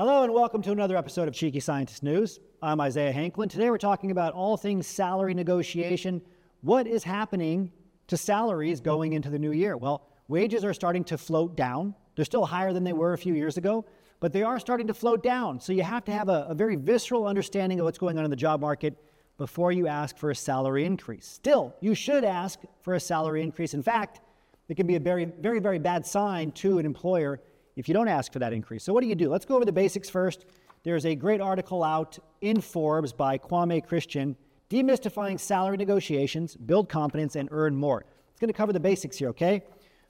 Hello and welcome to another episode of Cheeky Scientist News. I'm Isaiah Hankel. Today we're talking about all things salary negotiation. What is happening to salaries going into the new year? Well, wages are starting to float down. They're still higher than they were a few years ago, but they are starting to float down. So you have to have a, a very visceral understanding of what's going on in the job market before you ask for a salary increase. Still, you should ask for a salary increase. In fact, it can be a very, very, very bad sign to an employer if you don't ask for that increase. So, what do you do? Let's go over the basics first. There's a great article out in Forbes by Kwame Christian, Demystifying Salary Negotiations, Build Confidence, and Earn More. It's going to cover the basics here, okay?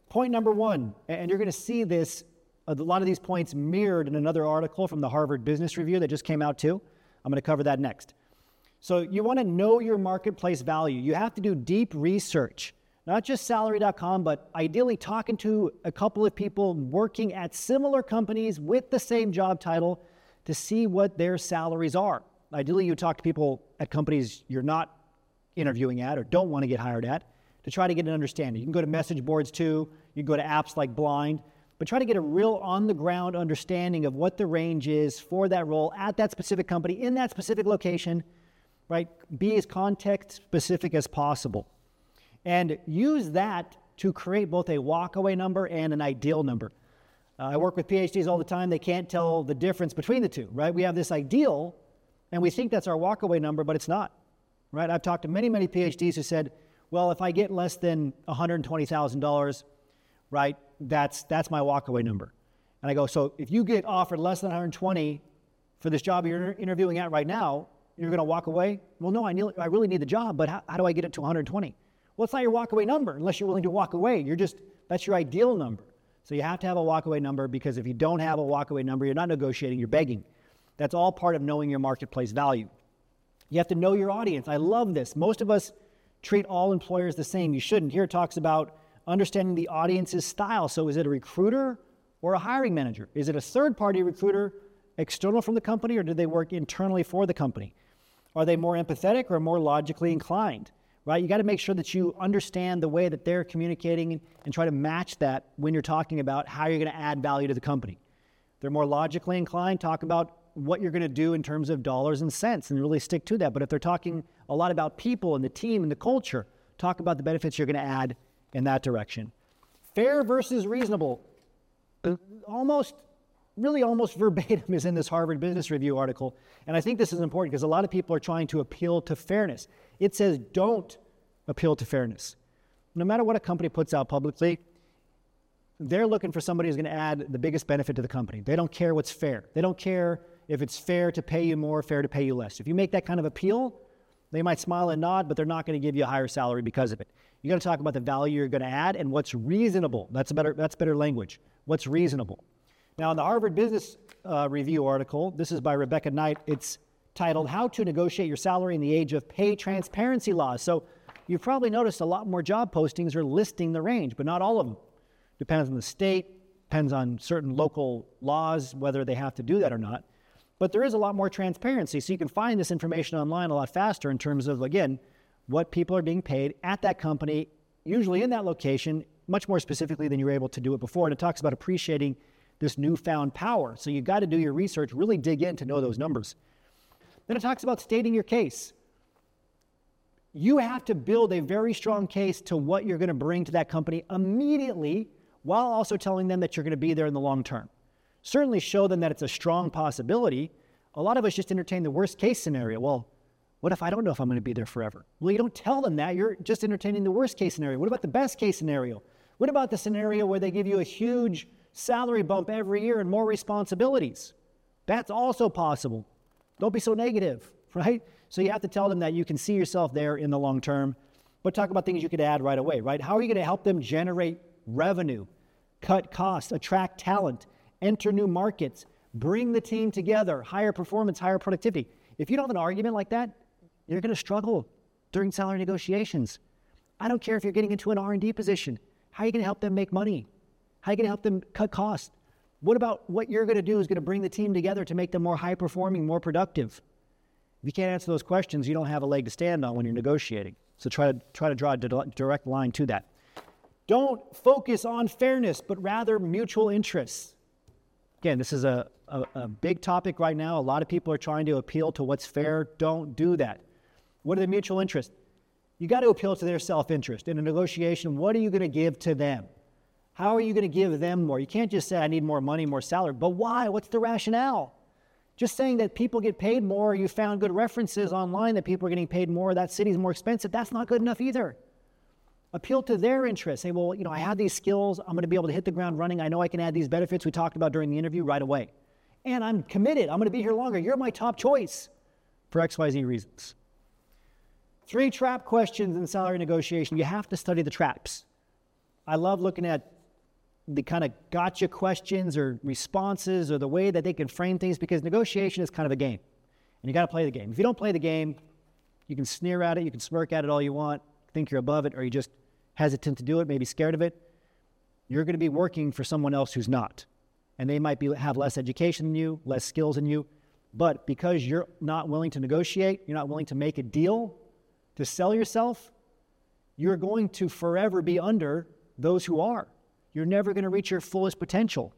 Point number one, and you're going to see this, a lot of these points mirrored in another article from the Harvard Business Review that just came out too. I'm going to cover that next. So you want to know your marketplace value. You have to do deep research, not just salary.com, but ideally talking to a couple of people working at similar companies with the same job title to see what their salaries are. Ideally, you talk to people at companies you're not interviewing at or don't want to get hired at to try to get an understanding. You can go to message boards too, you can go to apps like Blind, but try to get a real on the ground understanding of what the range is for that role at that specific company in that specific location right? Be as context specific as possible. And use that to create both a walkaway number and an ideal number. Uh, I work with PhDs all the time. They can't tell the difference between the two, right? We have this ideal, and we think that's our walkaway number, but it's not, right? I've talked to many, many PhDs who said, well, if I get less than $120,000, right, that's, that's my walkaway number. And I go, so if you get offered less than 120 for this job you're interviewing at right now, you're going to walk away? Well, no, I, need, I really need the job, but how, how do I get it to 120? Well, it's not your walkaway number unless you're willing to walk away. You're just, that's your ideal number. So you have to have a walkaway number because if you don't have a walkaway number, you're not negotiating, you're begging. That's all part of knowing your marketplace value. You have to know your audience. I love this. Most of us treat all employers the same. You shouldn't. Here it talks about understanding the audience's style. So is it a recruiter or a hiring manager? Is it a third party recruiter external from the company or do they work internally for the company? Are they more empathetic or more logically inclined? Right? You got to make sure that you understand the way that they're communicating and try to match that when you're talking about how you're going to add value to the company. They're more logically inclined, talk about what you're going to do in terms of dollars and cents and really stick to that. But if they're talking a lot about people and the team and the culture, talk about the benefits you're going to add in that direction. Fair versus reasonable. Almost really almost verbatim is in this Harvard Business Review article. And I think this is important because a lot of people are trying to appeal to fairness. It says don't appeal to fairness. No matter what a company puts out publicly, they're looking for somebody who's going to add the biggest benefit to the company. They don't care what's fair. They don't care if it's fair to pay you more, fair to pay you less. If you make that kind of appeal, they might smile and nod, but they're not going to give you a higher salary because of it. You got to talk about the value you're going to add and what's reasonable. That's better. That's better language. What's reasonable? Now, in the Harvard Business uh, Review article, this is by Rebecca Knight, it's titled How to Negotiate Your Salary in the Age of Pay Transparency Laws. So you've probably noticed a lot more job postings are listing the range, but not all of them. Depends on the state, depends on certain local laws, whether they have to do that or not. But there is a lot more transparency, so you can find this information online a lot faster in terms of, again, what people are being paid at that company, usually in that location, much more specifically than you were able to do it before. And it talks about appreciating this newfound power. So you've got to do your research, really dig in to know those numbers. Then it talks about stating your case. You have to build a very strong case to what you're going to bring to that company immediately while also telling them that you're going to be there in the long term. Certainly show them that it's a strong possibility. A lot of us just entertain the worst case scenario. Well, what if I don't know if I'm going to be there forever? Well, you don't tell them that. You're just entertaining the worst case scenario. What about the best case scenario? What about the scenario where they give you a huge salary bump every year and more responsibilities. That's also possible. Don't be so negative, right? So you have to tell them that you can see yourself there in the long term, but talk about things you could add right away, right? How are you going to help them generate revenue, cut costs, attract talent, enter new markets, bring the team together, higher performance, higher productivity? If you don't have an argument like that, you're going to struggle during salary negotiations. I don't care if you're getting into an R&D position. How are you going to help them make money? How are you going to help them cut costs? What about what you're going to do is going to bring the team together to make them more high performing, more productive? If you can't answer those questions, you don't have a leg to stand on when you're negotiating. So try to try to draw a direct line to that. Don't focus on fairness, but rather mutual interests. Again, this is a, a, a big topic right now. A lot of people are trying to appeal to what's fair. Don't do that. What are the mutual interests? You got to appeal to their self interest. In a negotiation, what are you going to give to them? How are you going to give them more? You can't just say, I need more money, more salary. But why? What's the rationale? Just saying that people get paid more, you found good references online that people are getting paid more, that city's more expensive, that's not good enough either. Appeal to their interests. Say, well, you know, I have these skills, I'm going to be able to hit the ground running. I know I can add these benefits we talked about during the interview right away. And I'm committed, I'm going to be here longer. You're my top choice for XYZ reasons. Three trap questions in salary negotiation. You have to study the traps. I love looking at the kind of gotcha questions or responses or the way that they can frame things because negotiation is kind of a game. And you got to play the game. If you don't play the game, you can sneer at it, you can smirk at it all you want, think you're above it, or you're just hesitant to do it, maybe scared of it. You're going to be working for someone else who's not. And they might be, have less education than you, less skills than you. But because you're not willing to negotiate, you're not willing to make a deal, to sell yourself, you're going to forever be under those who are you're never going to reach your fullest potential.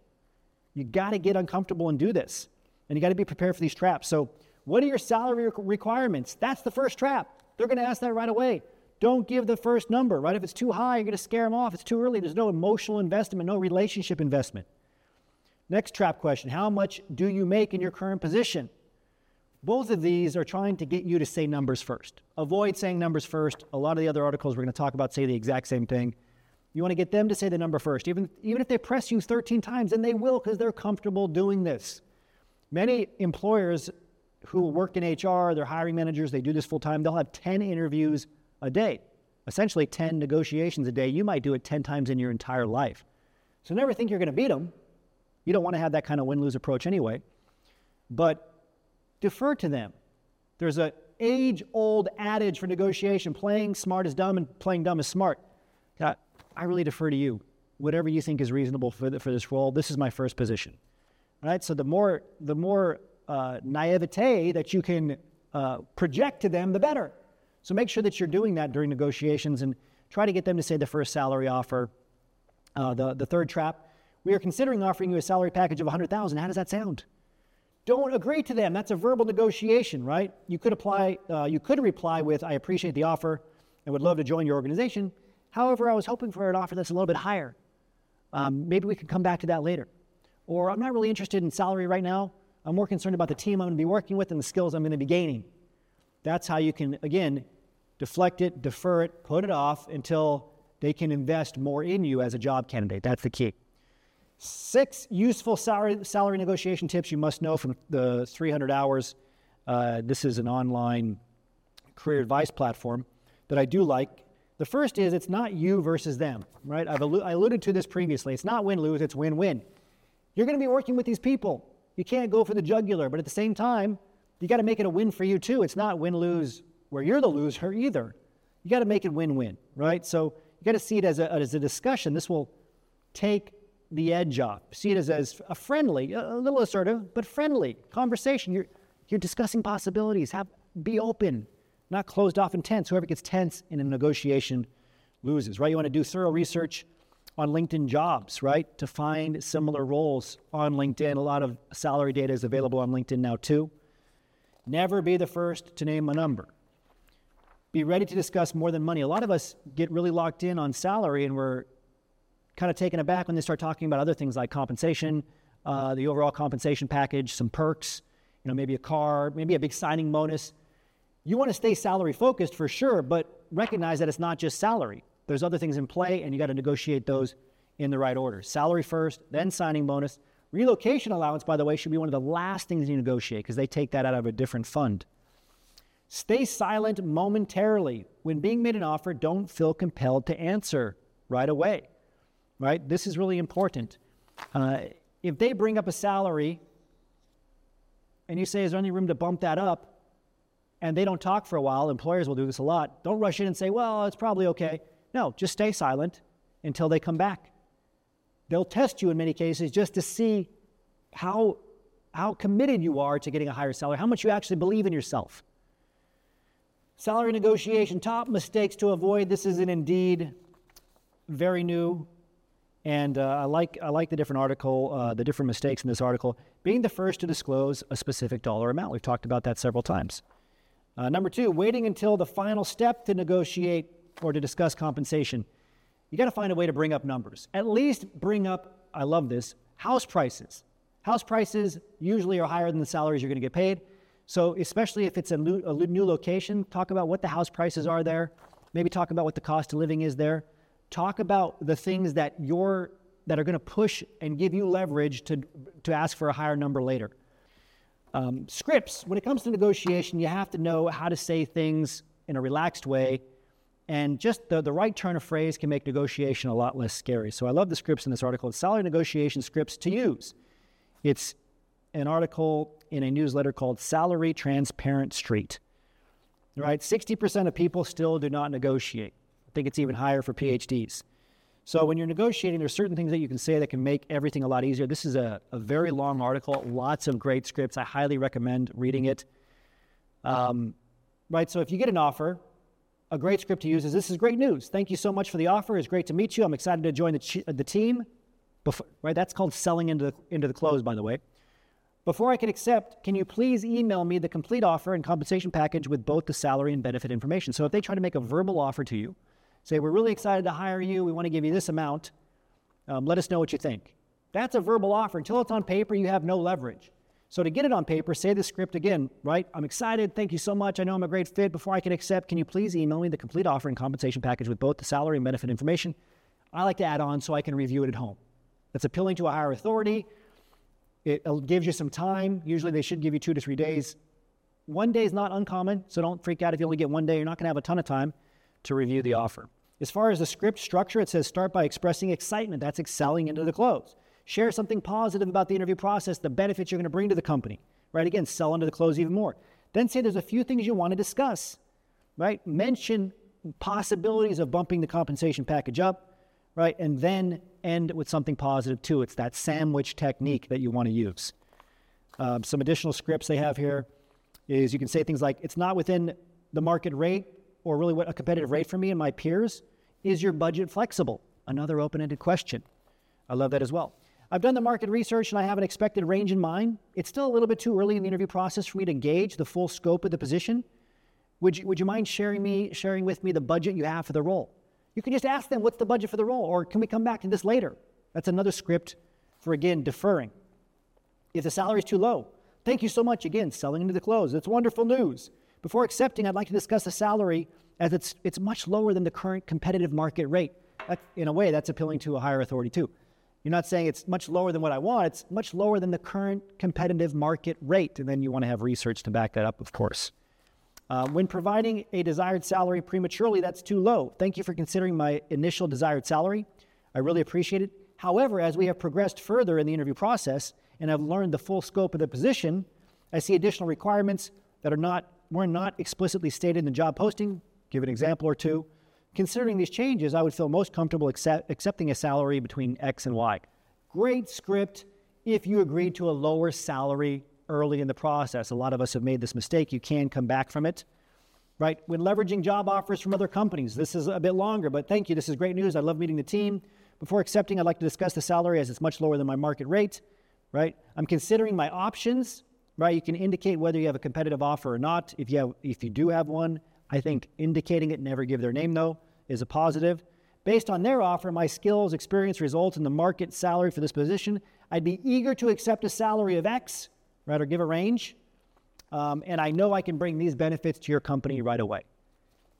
You got to get uncomfortable and do this. And you got to be prepared for these traps. So, what are your salary requirements? That's the first trap. They're going to ask that right away. Don't give the first number, right? If it's too high, you're going to scare them off. It's too early, there's no emotional investment, no relationship investment. Next trap question How much do you make in your current position? Both of these are trying to get you to say numbers first. Avoid saying numbers first. A lot of the other articles we're going to talk about say the exact same thing. You want to get them to say the number first. Even, even if they press you 13 times, and they will because they're comfortable doing this. Many employers who work in HR, they're hiring managers, they do this full time, they'll have 10 interviews a day, essentially 10 negotiations a day. You might do it 10 times in your entire life. So never think you're going to beat them. You don't want to have that kind of win lose approach anyway. But defer to them. There's an age old adage for negotiation playing smart is dumb and playing dumb is smart. I really defer to you. Whatever you think is reasonable for, the, for this role, this is my first position. All right? So the more, the more uh, naivete that you can uh, project to them, the better. So make sure that you're doing that during negotiations and try to get them to say the first salary offer. Uh, the, the third trap, we are considering offering you a salary package of 100000 How does that sound? Don't agree to them. That's a verbal negotiation, right? You could apply, uh, you could reply with, I appreciate the offer and would love to join your organization. However, I was hoping for an offer that's a little bit higher. Um, maybe we could come back to that later. Or I'm not really interested in salary right now. I'm more concerned about the team I'm going to be working with and the skills I'm going to be gaining. That's how you can, again, deflect it, defer it, put it off until they can invest more in you as a job candidate. That's the key. Six useful salary, salary negotiation tips you must know from the 300 hours. Uh, this is an online career advice platform that I do like. The first is it's not you versus them, right? I've allu- I alluded to this previously. It's not win lose, it's win win. You're going to be working with these people. You can't go for the jugular, but at the same time, you got to make it a win for you too. It's not win lose where you're the loser either. You got to make it win win, right? So you got to see it as a, as a discussion. This will take the edge off. See it as, as a friendly, a little assertive, but friendly conversation. You're, you're discussing possibilities. Have, be open not closed off and tense. Whoever gets tense in a negotiation loses, right? You want to do thorough research on LinkedIn jobs, right? To find similar roles on LinkedIn. A lot of salary data is available on LinkedIn now, too. Never be the first to name a number. Be ready to discuss more than money. A lot of us get really locked in on salary and we're kind of taken aback when they start talking about other things like compensation, uh, the overall compensation package, some perks, you know, maybe a car, maybe a big signing bonus. You want to stay salary focused for sure, but recognize that it's not just salary. There's other things in play, and you got to negotiate those in the right order. Salary first, then signing bonus. Relocation allowance, by the way, should be one of the last things you negotiate because they take that out of a different fund. Stay silent momentarily. When being made an offer, don't feel compelled to answer right away. Right? This is really important. Uh, if they bring up a salary and you say, Is there any room to bump that up? And they don't talk for a while, employers will do this a lot. Don't rush in and say, well, it's probably okay. No, just stay silent until they come back. They'll test you in many cases just to see how, how committed you are to getting a higher salary, how much you actually believe in yourself. Salary negotiation, top mistakes to avoid. This is an indeed very new. And uh, I like I like the different article, uh, the different mistakes in this article. Being the first to disclose a specific dollar amount. We've talked about that several times. Uh, number two, waiting until the final step to negotiate or to discuss compensation. You got to find a way to bring up numbers. At least bring up. I love this house prices. House prices usually are higher than the salaries you're going to get paid. So, especially if it's a new, a new location, talk about what the house prices are there. Maybe talk about what the cost of living is there talk about the things that you're that are going to push and give you leverage to to ask for a higher number later. Um, scripts. When it comes to negotiation, you have to know how to say things in a relaxed way, and just the, the right turn of phrase can make negotiation a lot less scary. So I love the scripts in this article. It's salary negotiation scripts to use. It's an article in a newsletter called Salary Transparent Street. Right, 60% of people still do not negotiate. I think it's even higher for PhDs. So when you're negotiating, there's certain things that you can say that can make everything a lot easier. This is a, a very long article, lots of great scripts. I highly recommend reading it. Um, right, so if you get an offer, a great script to use is this is great news. Thank you so much for the offer. It's great to meet you. I'm excited to join the, ch- the team. Before, right, that's called selling into the, into the close, by the way. Before I can accept, can you please email me the complete offer and compensation package with both the salary and benefit information? So if they try to make a verbal offer to you, Say, we're really excited to hire you. We want to give you this amount. Um, let us know what you think. That's a verbal offer. Until it's on paper, you have no leverage. So to get it on paper, say the script again, right? I'm excited. Thank you so much. I know I'm a great fit. Before I can accept, can you please email me the complete offer and compensation package with both the salary and benefit information? I like to add on so I can review it at home. That's appealing to a higher authority. It gives you some time. Usually they should give you two to three days. One day is not uncommon, so don't freak out if you only get one day. You're not going to have a ton of time to review the offer. As far as the script structure, it says start by expressing excitement. That's excelling into the close. Share something positive about the interview process, the benefits you're going to bring to the company. Right? Again, sell into the close even more. Then say there's a few things you want to discuss. Right? Mention possibilities of bumping the compensation package up. Right? And then end with something positive too. It's that sandwich technique that you want to use. Um, some additional scripts they have here is you can say things like, it's not within the market rate or really what a competitive rate for me and my peers. Is your budget flexible? Another open ended question. I love that as well. I've done the market research and I have an expected range in mind. It's still a little bit too early in the interview process for me to gauge the full scope of the position. Would you, would you mind sharing me sharing with me the budget you have for the role? You can just ask them what's the budget for the role, or can we come back to this later? That's another script for again deferring. If the salary is too low, thank you so much again, selling into the close. It's wonderful news. Before accepting, I'd like to discuss the salary as it's, it's much lower than the current competitive market rate. That, in a way, that's appealing to a higher authority too. You're not saying it's much lower than what I want, it's much lower than the current competitive market rate. And then you want to have research to back that up, of course. Uh, when providing a desired salary prematurely, that's too low. Thank you for considering my initial desired salary. I really appreciate it. However, as we have progressed further in the interview process and have learned the full scope of the position, I see additional requirements that are not were not explicitly stated in the job posting give an example or two. Considering these changes, I would feel most comfortable accept, accepting a salary between X and Y. Great script if you agreed to a lower salary early in the process. A lot of us have made this mistake. You can come back from it. Right? When leveraging job offers from other companies, this is a bit longer, but thank you. This is great news. I love meeting the team. Before accepting, I'd like to discuss the salary as it's much lower than my market rate. Right? I'm considering my options. Right? You can indicate whether you have a competitive offer or not. If you have, if you do have one, I think indicating it, never give their name though, is a positive. Based on their offer, my skills, experience, results, and the market salary for this position, I'd be eager to accept a salary of X, right, or give a range. Um, and I know I can bring these benefits to your company right away.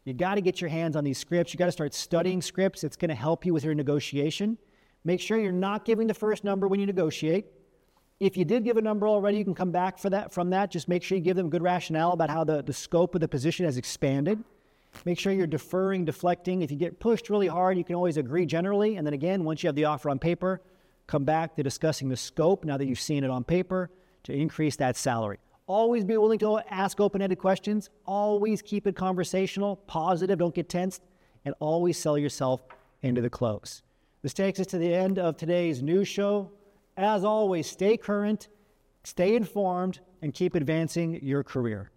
You got to get your hands on these scripts. You got to start studying scripts. It's going to help you with your negotiation. Make sure you're not giving the first number when you negotiate. If you did give a number already, you can come back for that from that. Just make sure you give them good rationale about how the, the scope of the position has expanded. Make sure you're deferring, deflecting. If you get pushed really hard, you can always agree generally. And then again, once you have the offer on paper, come back to discussing the scope now that you've seen it on paper to increase that salary. Always be willing to ask open ended questions. Always keep it conversational, positive, don't get tensed, and always sell yourself into the close. This takes us to the end of today's news show. As always, stay current, stay informed, and keep advancing your career.